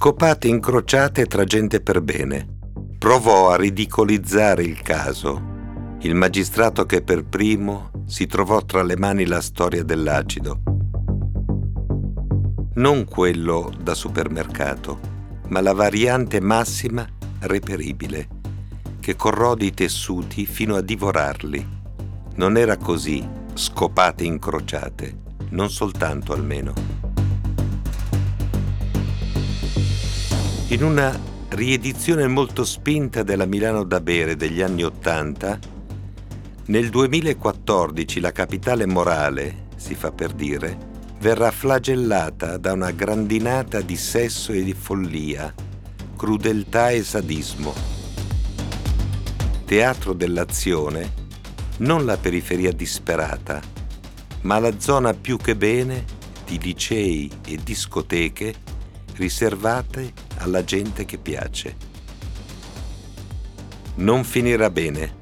scopate incrociate tra gente per bene. Provò a ridicolizzare il caso. Il magistrato che per primo si trovò tra le mani la storia dell'acido. Non quello da supermercato, ma la variante massima reperibile, che corrode i tessuti fino a divorarli. Non era così, scopate incrociate, non soltanto almeno. In una riedizione molto spinta della Milano da bere degli anni Ottanta, nel 2014 la capitale morale, si fa per dire, verrà flagellata da una grandinata di sesso e di follia, crudeltà e sadismo. Teatro dell'azione, non la periferia disperata, ma la zona più che bene di licei e discoteche riservate alla gente che piace. Non finirà bene.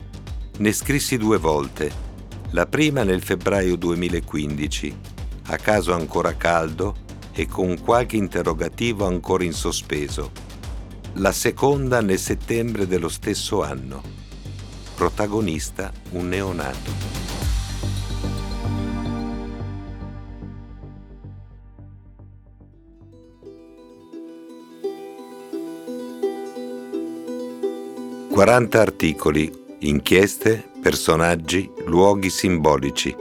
Ne scrissi due volte. La prima nel febbraio 2015, a caso ancora caldo e con qualche interrogativo ancora in sospeso. La seconda nel settembre dello stesso anno. Protagonista un neonato. 40 articoli, inchieste, personaggi, luoghi simbolici.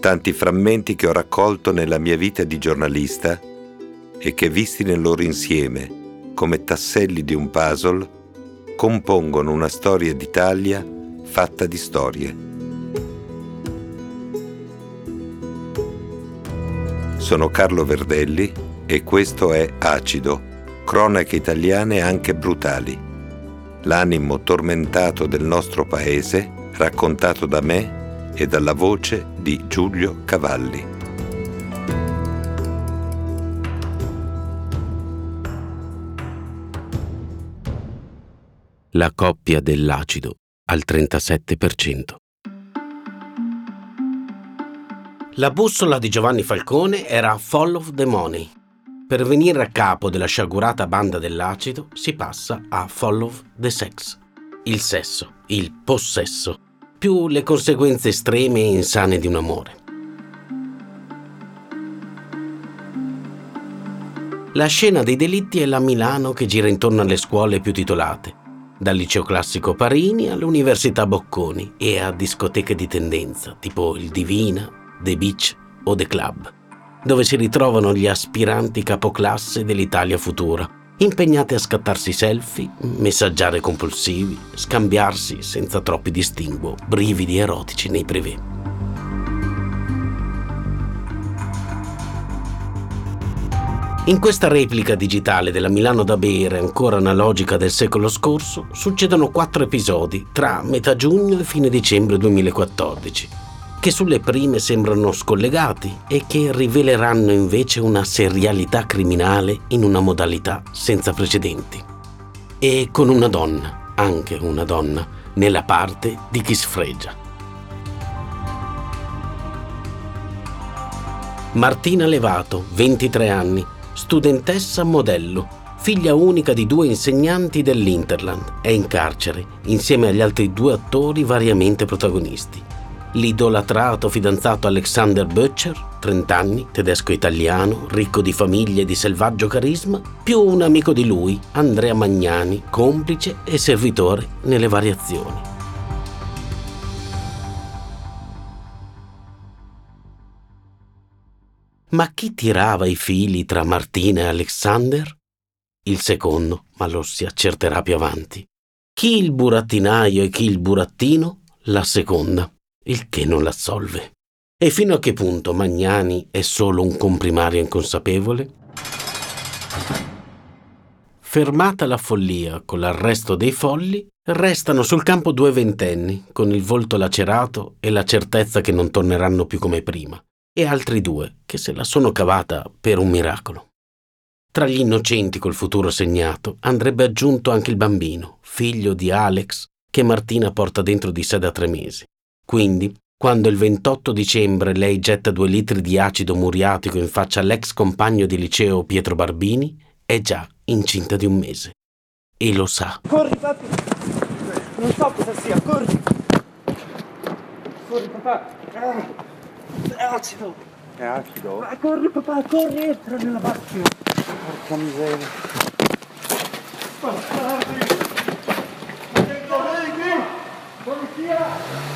Tanti frammenti che ho raccolto nella mia vita di giornalista e che visti nel loro insieme, come tasselli di un puzzle, compongono una storia d'Italia fatta di storie. Sono Carlo Verdelli e questo è Acido, cronache italiane anche brutali l'animo tormentato del nostro paese, raccontato da me e dalla voce di Giulio Cavalli. La coppia dell'acido al 37%. La bussola di Giovanni Falcone era Follow the Money, per venire a capo della sciagurata banda dell'acido si passa a Follow the Sex, il sesso, il possesso, più le conseguenze estreme e insane di un amore. La scena dei delitti è la Milano che gira intorno alle scuole più titolate, dal liceo classico Parini all'università Bocconi e a discoteche di tendenza tipo il Divina, The Beach o The Club dove si ritrovano gli aspiranti capoclasse dell'Italia futura, impegnati a scattarsi selfie, messaggiare compulsivi, scambiarsi senza troppi distinguo brividi erotici nei privé. In questa replica digitale della Milano da bere, ancora analogica del secolo scorso, succedono quattro episodi tra metà giugno e fine dicembre 2014 che sulle prime sembrano scollegati e che riveleranno invece una serialità criminale in una modalità senza precedenti. E con una donna, anche una donna, nella parte di chi sfregia. Martina Levato, 23 anni, studentessa modello, figlia unica di due insegnanti dell'Interland, è in carcere insieme agli altri due attori variamente protagonisti l'idolatrato fidanzato Alexander Butcher, 30 anni, tedesco-italiano, ricco di famiglia e di selvaggio carisma, più un amico di lui, Andrea Magnani, complice e servitore nelle variazioni. Ma chi tirava i fili tra Martina e Alexander? Il secondo, ma lo si accerterà più avanti. Chi il burattinaio e chi il burattino? La seconda il che non l'assolve. E fino a che punto Magnani è solo un comprimario inconsapevole? Fermata la follia con l'arresto dei folli, restano sul campo due ventenni, con il volto lacerato e la certezza che non torneranno più come prima, e altri due che se la sono cavata per un miracolo. Tra gli innocenti col futuro segnato andrebbe aggiunto anche il bambino, figlio di Alex, che Martina porta dentro di sé da tre mesi. Quindi, quando il 28 dicembre lei getta due litri di acido muriatico in faccia all'ex compagno di liceo Pietro Barbini, è già incinta di un mese. E lo sa. Corri, papi! Non so cosa sia, corri! Corri, papà! Ah, è acido! È acido? Ma corri, papà, corri, entra nella macchina! Porca miseria. Bastardi! Colleghi! Polizia! Polizia!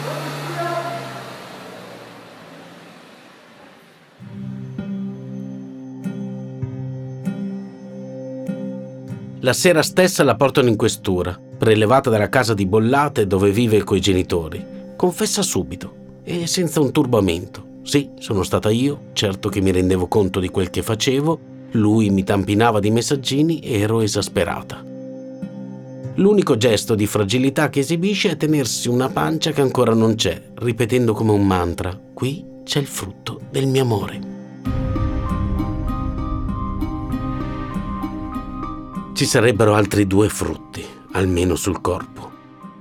La sera stessa la portano in questura, prelevata dalla casa di Bollate dove vive coi genitori. Confessa subito e senza un turbamento. Sì, sono stata io, certo che mi rendevo conto di quel che facevo, lui mi tampinava di messaggini e ero esasperata. L'unico gesto di fragilità che esibisce è tenersi una pancia che ancora non c'è, ripetendo come un mantra, qui c'è il frutto del mio amore. Ci sarebbero altri due frutti, almeno sul corpo.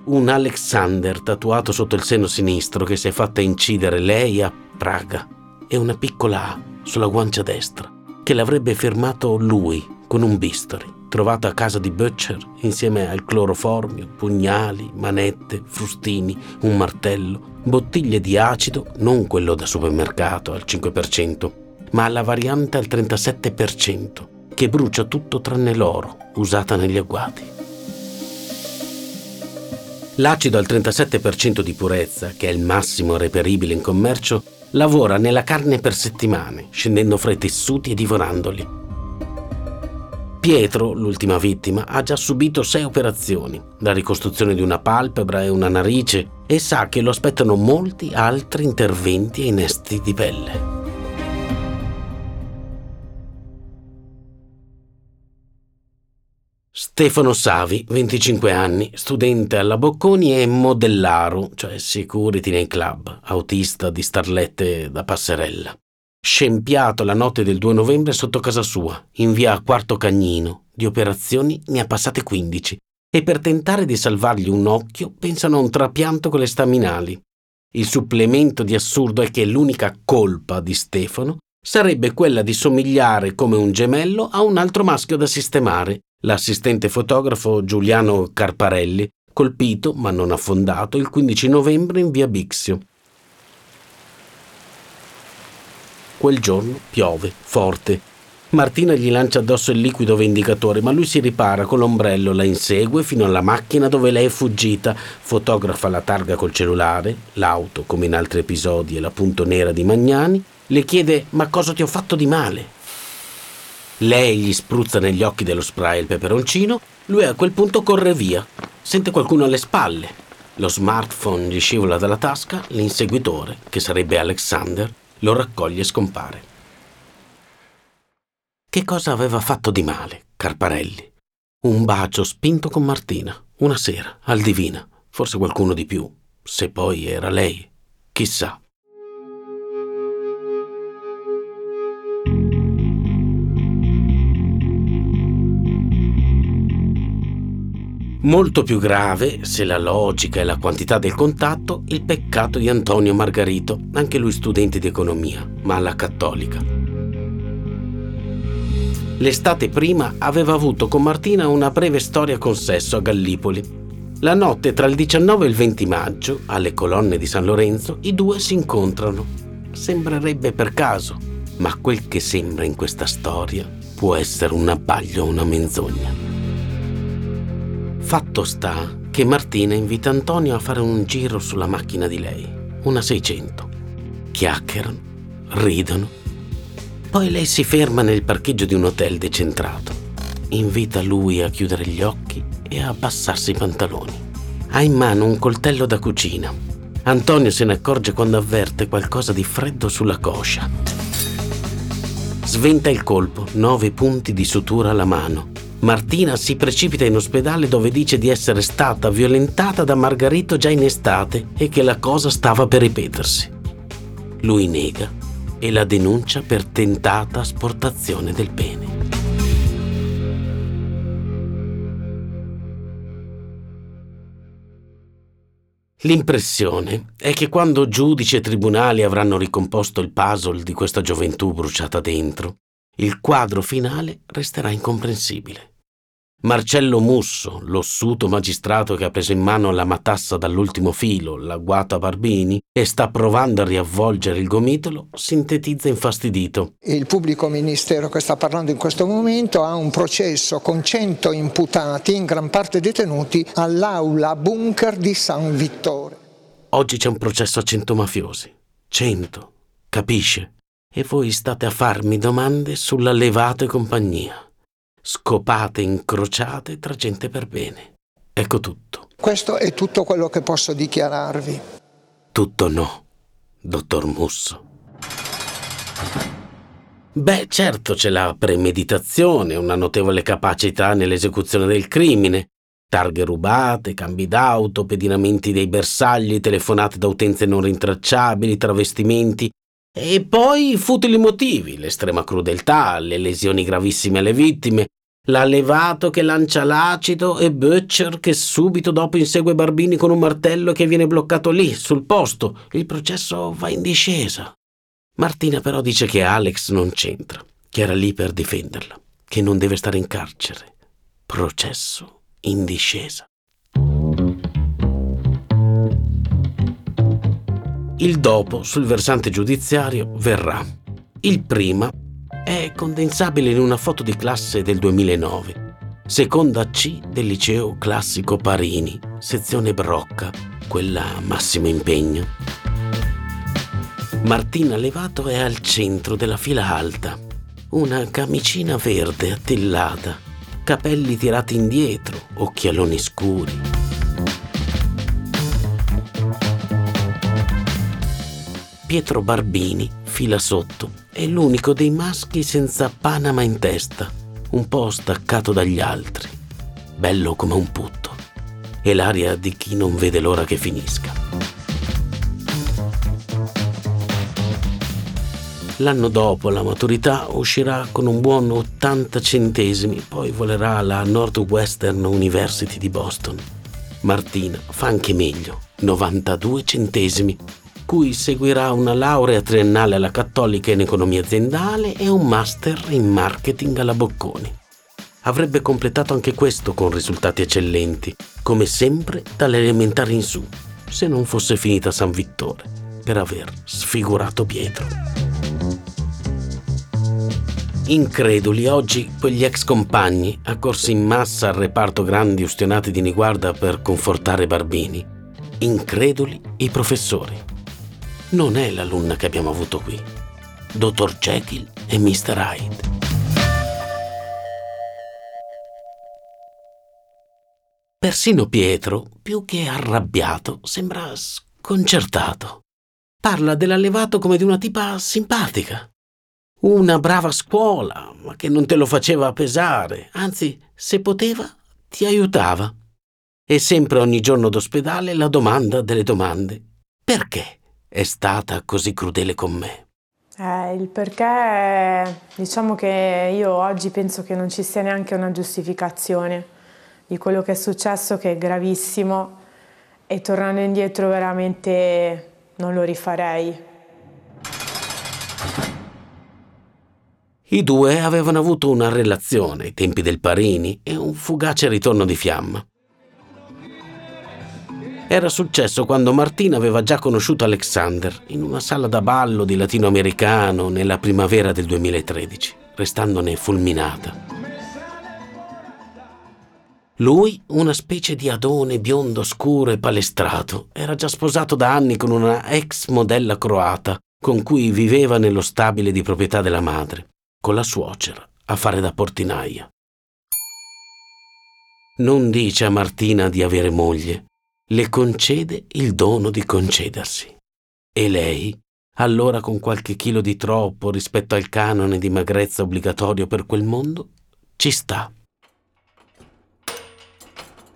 Un Alexander tatuato sotto il seno sinistro che si è fatta incidere lei a Praga e una piccola A sulla guancia destra che l'avrebbe firmato lui con un bisturi trovato a casa di Butcher insieme al cloroformio, pugnali, manette, frustini, un martello, bottiglie di acido, non quello da supermercato al 5%, ma la variante al 37%, che brucia tutto tranne l'oro, usata negli agguati. L'acido al 37% di purezza, che è il massimo reperibile in commercio, lavora nella carne per settimane, scendendo fra i tessuti e divorandoli. Pietro, l'ultima vittima, ha già subito sei operazioni, la ricostruzione di una palpebra e una narice, e sa che lo aspettano molti altri interventi e innesti di pelle. Stefano Savi, 25 anni, studente alla Bocconi e modellaro, cioè security nei club, autista di starlette da passerella scempiato la notte del 2 novembre sotto casa sua, in via Quarto Cagnino. Di operazioni ne ha passate 15 e per tentare di salvargli un occhio pensano a un trapianto con le staminali. Il supplemento di assurdo è che l'unica colpa di Stefano sarebbe quella di somigliare come un gemello a un altro maschio da sistemare, l'assistente fotografo Giuliano Carparelli, colpito ma non affondato il 15 novembre in via Bixio. Quel giorno piove, forte. Martina gli lancia addosso il liquido vendicatore, ma lui si ripara con l'ombrello, la insegue fino alla macchina dove lei è fuggita, fotografa la targa col cellulare, l'auto, come in altri episodi, e la punto nera di Magnani, le chiede ma cosa ti ho fatto di male? Lei gli spruzza negli occhi dello spray il peperoncino, lui a quel punto corre via, sente qualcuno alle spalle. Lo smartphone gli scivola dalla tasca, l'inseguitore, che sarebbe Alexander, lo raccoglie e scompare. Che cosa aveva fatto di male, Carparelli? Un bacio spinto con Martina, una sera, al Divina, forse qualcuno di più, se poi era lei, chissà. Molto più grave, se la logica e la quantità del contatto, il peccato di Antonio Margarito, anche lui studente di economia, ma alla cattolica. L'estate prima aveva avuto con Martina una breve storia con sesso a Gallipoli. La notte tra il 19 e il 20 maggio, alle colonne di San Lorenzo, i due si incontrano. Sembrerebbe per caso, ma quel che sembra in questa storia può essere un abbaglio o una menzogna. Fatto sta che Martina invita Antonio a fare un giro sulla macchina di lei, una 600. Chiacchierano, ridono. Poi lei si ferma nel parcheggio di un hotel decentrato. Invita lui a chiudere gli occhi e a abbassarsi i pantaloni. Ha in mano un coltello da cucina. Antonio se ne accorge quando avverte qualcosa di freddo sulla coscia. Sventa il colpo, nove punti di sutura alla mano Martina si precipita in ospedale dove dice di essere stata violentata da Margarito già in estate e che la cosa stava per ripetersi. Lui nega e la denuncia per tentata asportazione del pene. L'impressione è che quando giudici e tribunali avranno ricomposto il puzzle di questa gioventù bruciata dentro, il quadro finale resterà incomprensibile. Marcello Musso, l'ossuto magistrato che ha preso in mano la matassa dall'ultimo filo, l'agguato a Barbini, e sta provando a riavvolgere il gomitolo, sintetizza infastidito. Il pubblico ministero che sta parlando in questo momento ha un processo con 100 imputati, in gran parte detenuti, all'aula bunker di San Vittore. Oggi c'è un processo a 100 mafiosi. 100, capisce? E voi state a farmi domande sulla Levato e compagnia scopate incrociate tra gente per bene. Ecco tutto. Questo è tutto quello che posso dichiararvi. Tutto no, dottor Musso. Beh, certo c'è la premeditazione, una notevole capacità nell'esecuzione del crimine, targhe rubate, cambi d'auto, pedinamenti dei bersagli, telefonate da utenze non rintracciabili, travestimenti e poi futili motivi, l'estrema crudeltà, le lesioni gravissime alle vittime, l'allevato che lancia l'acido e Butcher che subito dopo insegue Barbini con un martello che viene bloccato lì, sul posto. Il processo va in discesa. Martina però dice che Alex non c'entra, che era lì per difenderla, che non deve stare in carcere. Processo in discesa. Il dopo sul versante giudiziario verrà. Il prima è condensabile in una foto di classe del 2009, seconda C del liceo classico Parini, sezione Brocca, quella massimo impegno. Martina Levato è al centro della fila alta, una camicina verde attillata, capelli tirati indietro, occhialoni scuri. Pietro Barbini fila sotto, è l'unico dei maschi senza panama in testa, un po' staccato dagli altri, bello come un putto, e l'aria di chi non vede l'ora che finisca. L'anno dopo la maturità uscirà con un buon 80 centesimi, poi volerà alla Northwestern University di Boston. Martina fa anche meglio, 92 centesimi, cui seguirà una laurea triennale alla Cattolica in economia aziendale e un master in marketing alla Bocconi. Avrebbe completato anche questo con risultati eccellenti, come sempre dalle elementari in su, se non fosse finita San Vittore per aver sfigurato Pietro. Increduli oggi quegli ex compagni accorsi in massa al reparto grandi ustionati di Niguarda per confortare Barbini. Increduli i professori non è l'alunna che abbiamo avuto qui. Dottor Jekyll e Mr. Hyde. Persino Pietro, più che arrabbiato, sembra sconcertato. Parla dell'allevato come di una tipa simpatica. Una brava scuola, ma che non te lo faceva pesare, anzi, se poteva, ti aiutava. E sempre ogni giorno d'ospedale la domanda delle domande. Perché? È stata così crudele con me? Eh, il perché, diciamo che io oggi penso che non ci sia neanche una giustificazione di quello che è successo, che è gravissimo, e tornando indietro veramente non lo rifarei. I due avevano avuto una relazione ai tempi del Parini e un fugace ritorno di fiamma. Era successo quando Martina aveva già conosciuto Alexander in una sala da ballo di latinoamericano nella primavera del 2013, restandone fulminata. Lui, una specie di adone biondo scuro e palestrato, era già sposato da anni con una ex modella croata con cui viveva nello stabile di proprietà della madre, con la suocera, a fare da portinaia. Non dice a Martina di avere moglie, le concede il dono di concedersi. E lei, allora con qualche chilo di troppo rispetto al canone di magrezza obbligatorio per quel mondo, ci sta.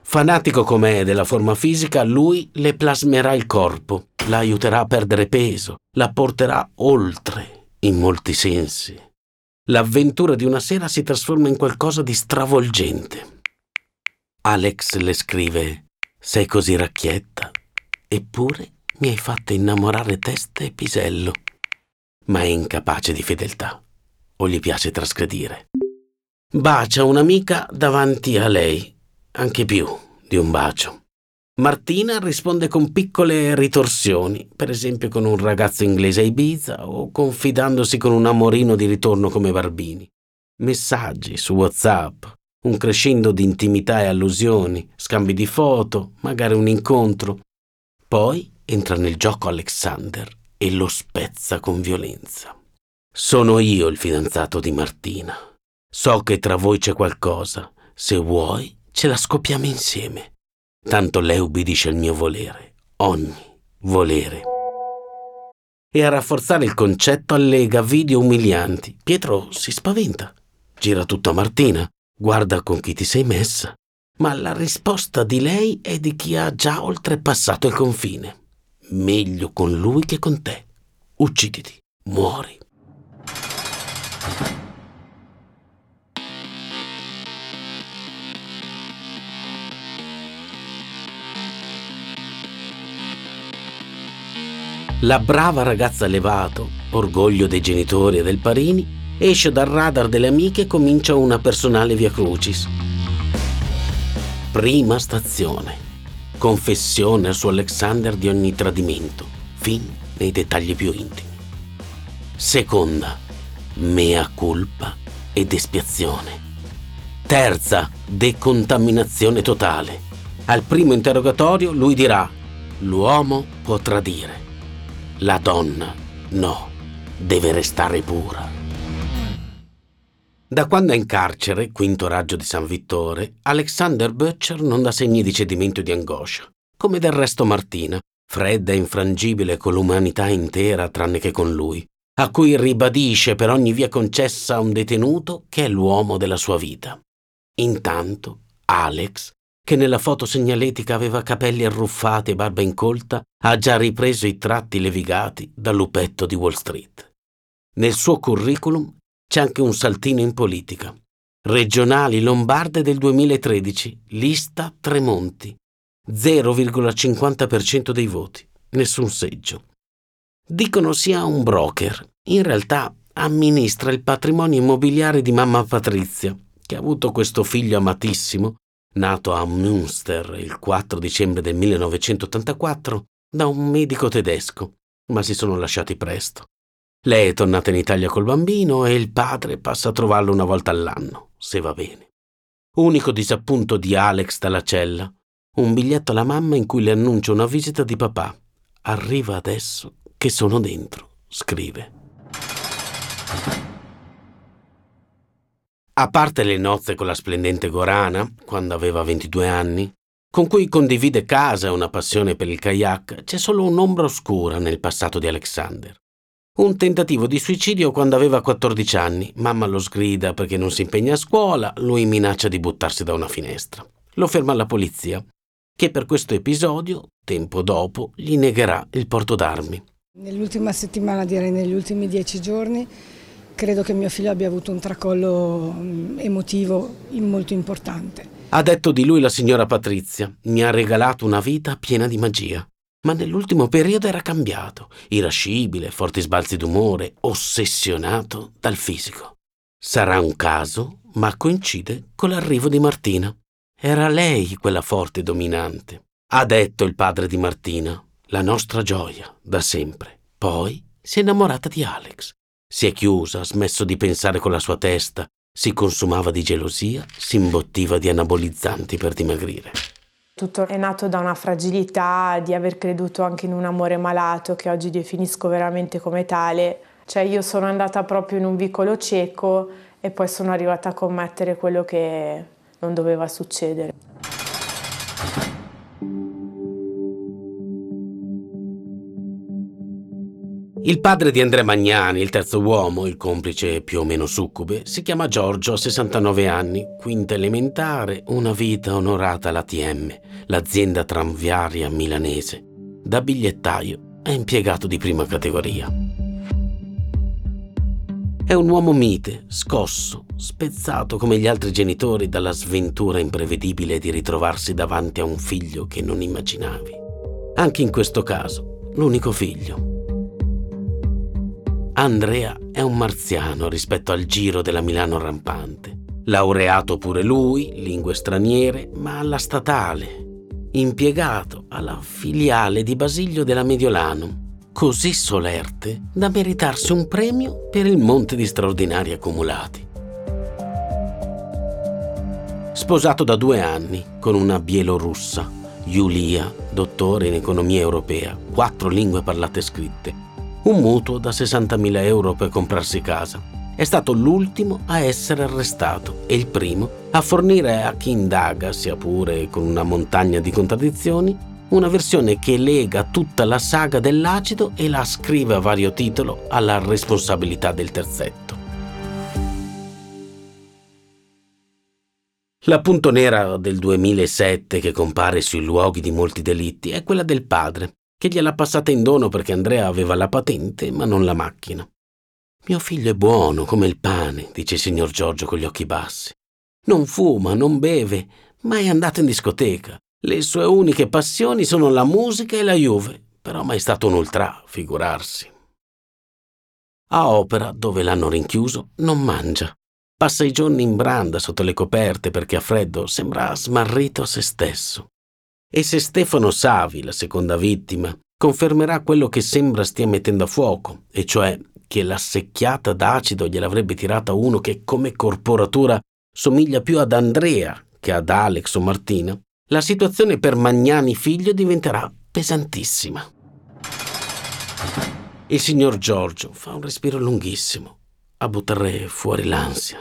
Fanatico com'è della forma fisica, lui le plasmerà il corpo, la aiuterà a perdere peso, la porterà oltre in molti sensi. L'avventura di una sera si trasforma in qualcosa di stravolgente. Alex le scrive sei così racchietta, eppure mi hai fatto innamorare testa e pisello, ma è incapace di fedeltà. o gli piace trasgredire. Bacia un'amica davanti a lei, anche più di un bacio. Martina risponde con piccole ritorsioni, per esempio con un ragazzo inglese a Ibiza o confidandosi con un amorino di ritorno come Barbini. Messaggi su WhatsApp, un crescendo di intimità e allusioni, scambi di foto, magari un incontro. Poi entra nel gioco Alexander e lo spezza con violenza. Sono io il fidanzato di Martina. So che tra voi c'è qualcosa. Se vuoi, ce la scoppiamo insieme. Tanto lei ubbidisce al mio volere, ogni volere. E a rafforzare il concetto allega video umilianti. Pietro si spaventa. Gira tutto a Martina. Guarda con chi ti sei messa. Ma la risposta di lei è di chi ha già oltrepassato il confine. Meglio con lui che con te. Ucciditi, muori. La brava ragazza Levato, orgoglio dei genitori e del Parini, esce dal radar delle amiche e comincia una personale via crucis. Prima stazione. Confessione su Alexander di ogni tradimento, fin nei dettagli più intimi. Seconda. Mea culpa ed espiazione. Terza. Decontaminazione totale. Al primo interrogatorio lui dirà l'uomo può tradire la donna no, deve restare pura. Da quando è in carcere, quinto raggio di San Vittore, Alexander Butcher non dà segni di cedimento e di angoscia, come del resto Martina, fredda e infrangibile con l'umanità intera tranne che con lui, a cui ribadisce per ogni via concessa a un detenuto che è l'uomo della sua vita. Intanto, Alex che nella foto segnaletica aveva capelli arruffati e barba incolta, ha già ripreso i tratti levigati dal lupetto di Wall Street. Nel suo curriculum c'è anche un saltino in politica. Regionali lombarde del 2013, lista Tremonti. 0,50% dei voti, nessun seggio. Dicono sia un broker, in realtà amministra il patrimonio immobiliare di mamma Patrizia, che ha avuto questo figlio amatissimo nato a Münster il 4 dicembre del 1984 da un medico tedesco, ma si sono lasciati presto. Lei è tornata in Italia col bambino e il padre passa a trovarlo una volta all'anno, se va bene. Unico disappunto di Alex dalla cella, un biglietto alla mamma in cui le annuncia una visita di papà. Arriva adesso che sono dentro, scrive. A parte le nozze con la splendente Gorana, quando aveva 22 anni, con cui condivide casa e una passione per il kayak, c'è solo un'ombra oscura nel passato di Alexander. Un tentativo di suicidio quando aveva 14 anni, mamma lo sgrida perché non si impegna a scuola, lui minaccia di buttarsi da una finestra. Lo ferma la polizia, che per questo episodio, tempo dopo, gli negherà il porto d'armi. Nell'ultima settimana, direi negli ultimi dieci giorni, credo che mio figlio abbia avuto un tracollo mm, emotivo molto importante. Ha detto di lui la signora Patrizia, mi ha regalato una vita piena di magia. Ma nell'ultimo periodo era cambiato, irascibile, forti sbalzi d'umore, ossessionato dal fisico. Sarà un caso, ma coincide con l'arrivo di Martina. Era lei quella forte e dominante. Ha detto il padre di Martina, la nostra gioia, da sempre. Poi si è innamorata di Alex. Si è chiusa, ha smesso di pensare con la sua testa, si consumava di gelosia, si imbottiva di anabolizzanti per dimagrire. Tutto è nato da una fragilità, di aver creduto anche in un amore malato che oggi definisco veramente come tale. Cioè io sono andata proprio in un vicolo cieco e poi sono arrivata a commettere quello che non doveva succedere. Il padre di Andrea Magnani, il terzo uomo, il complice più o meno succube, si chiama Giorgio, ha 69 anni, quinta elementare, una vita onorata all'ATM, l'azienda tranviaria milanese. Da bigliettaio è impiegato di prima categoria. È un uomo mite, scosso, spezzato come gli altri genitori dalla sventura imprevedibile di ritrovarsi davanti a un figlio che non immaginavi. Anche in questo caso, l'unico figlio Andrea è un marziano rispetto al giro della Milano rampante. Laureato pure lui, lingue straniere, ma alla statale. Impiegato alla filiale di Basilio della Mediolanum, così solerte da meritarsi un premio per il monte di straordinari accumulati. Sposato da due anni con una bielorussa, Giulia, dottore in economia europea, quattro lingue parlate e scritte, un mutuo da 60.000 euro per comprarsi casa. È stato l'ultimo a essere arrestato e il primo a fornire a chi indaga, sia pure con una montagna di contraddizioni, una versione che lega tutta la saga dell'acido e la ascrive a vario titolo alla responsabilità del terzetto. La punto nera del 2007 che compare sui luoghi di molti delitti è quella del padre, che gliel'ha passata in dono perché Andrea aveva la patente ma non la macchina. Mio figlio è buono come il pane, dice il signor Giorgio con gli occhi bassi. Non fuma, non beve, ma è andato in discoteca. Le sue uniche passioni sono la musica e la Juve, però mai stato un ultra, figurarsi. A opera, dove l'hanno rinchiuso, non mangia. Passa i giorni in branda sotto le coperte perché ha freddo, sembra smarrito a se stesso. E se Stefano Savi, la seconda vittima, confermerà quello che sembra stia mettendo a fuoco, e cioè che la secchiata d'acido gliel'avrebbe tirata uno che come corporatura somiglia più ad Andrea che ad Alex o Martina, la situazione per Magnani figlio diventerà pesantissima. Il signor Giorgio fa un respiro lunghissimo a buttare fuori l'ansia.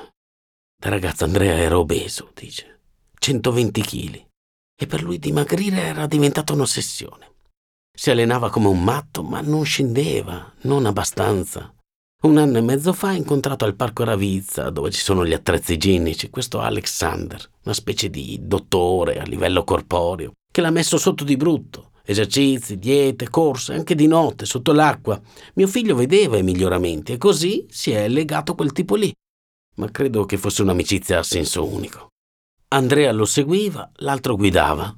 Da ragazzo Andrea era obeso, dice, 120 kg, e per lui dimagrire era diventata un'ossessione. Si allenava come un matto, ma non scendeva, non abbastanza. Un anno e mezzo fa ha incontrato al parco Ravizza, dove ci sono gli attrezzi igienici, questo Alexander, una specie di dottore a livello corporeo, che l'ha messo sotto di brutto esercizi, diete, corse, anche di notte, sotto l'acqua. Mio figlio vedeva i miglioramenti e così si è legato a quel tipo lì. Ma credo che fosse un'amicizia a senso unico. Andrea lo seguiva, l'altro guidava.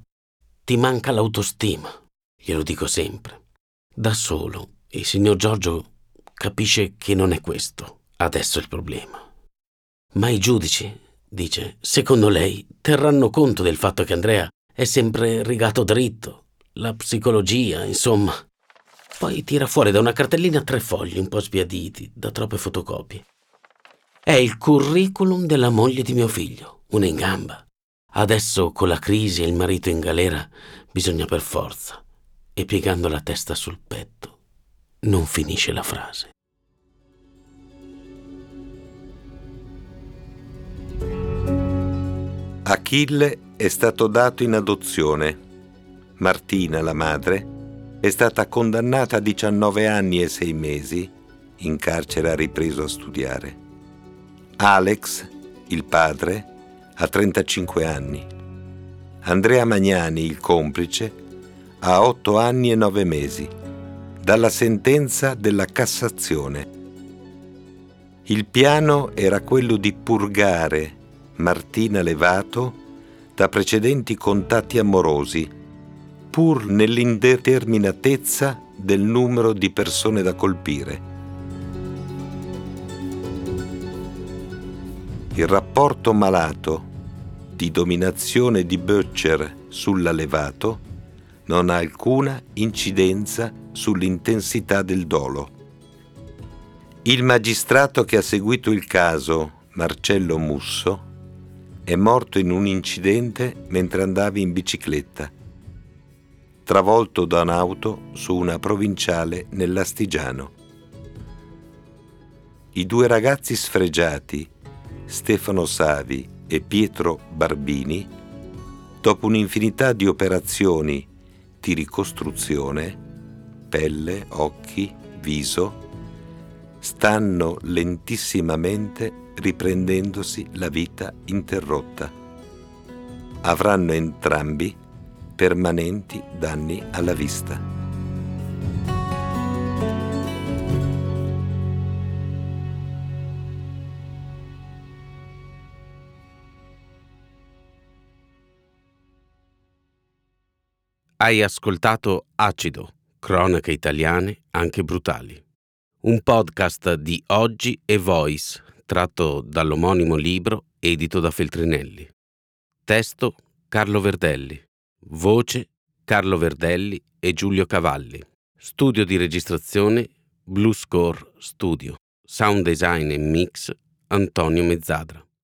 Ti manca l'autostima, glielo dico sempre. Da solo, il signor Giorgio capisce che non è questo adesso il problema. Ma i giudici, dice, secondo lei, terranno conto del fatto che Andrea è sempre rigato dritto, la psicologia, insomma. Poi tira fuori da una cartellina tre fogli un po' sbiaditi, da troppe fotocopie. È il curriculum della moglie di mio figlio, una in gamba. Adesso con la crisi e il marito in galera bisogna per forza. E piegando la testa sul petto, non finisce la frase. Achille è stato dato in adozione Martina, la madre, è stata condannata a 19 anni e 6 mesi, in carcere ha ripreso a studiare. Alex, il padre, ha 35 anni. Andrea Magnani, il complice, ha 8 anni e 9 mesi, dalla sentenza della Cassazione. Il piano era quello di purgare Martina Levato da precedenti contatti amorosi pur nell'indeterminatezza del numero di persone da colpire. Il rapporto malato di dominazione di Butcher sull'allevato non ha alcuna incidenza sull'intensità del dolo. Il magistrato che ha seguito il caso, Marcello Musso, è morto in un incidente mentre andava in bicicletta travolto da un'auto su una provinciale nell'Astigiano. I due ragazzi sfregiati, Stefano Savi e Pietro Barbini, dopo un'infinità di operazioni di ricostruzione, pelle, occhi, viso, stanno lentissimamente riprendendosi la vita interrotta. Avranno entrambi permanenti danni alla vista. Hai ascoltato Acido, cronache italiane anche brutali. un podcast di Oggi e Voice, tratto dall'omonimo libro edito da Feltrinelli. Testo Carlo Verdelli. Voce Carlo Verdelli e Giulio Cavalli. Studio di registrazione Blue Score Studio. Sound design e mix Antonio Mezzadra.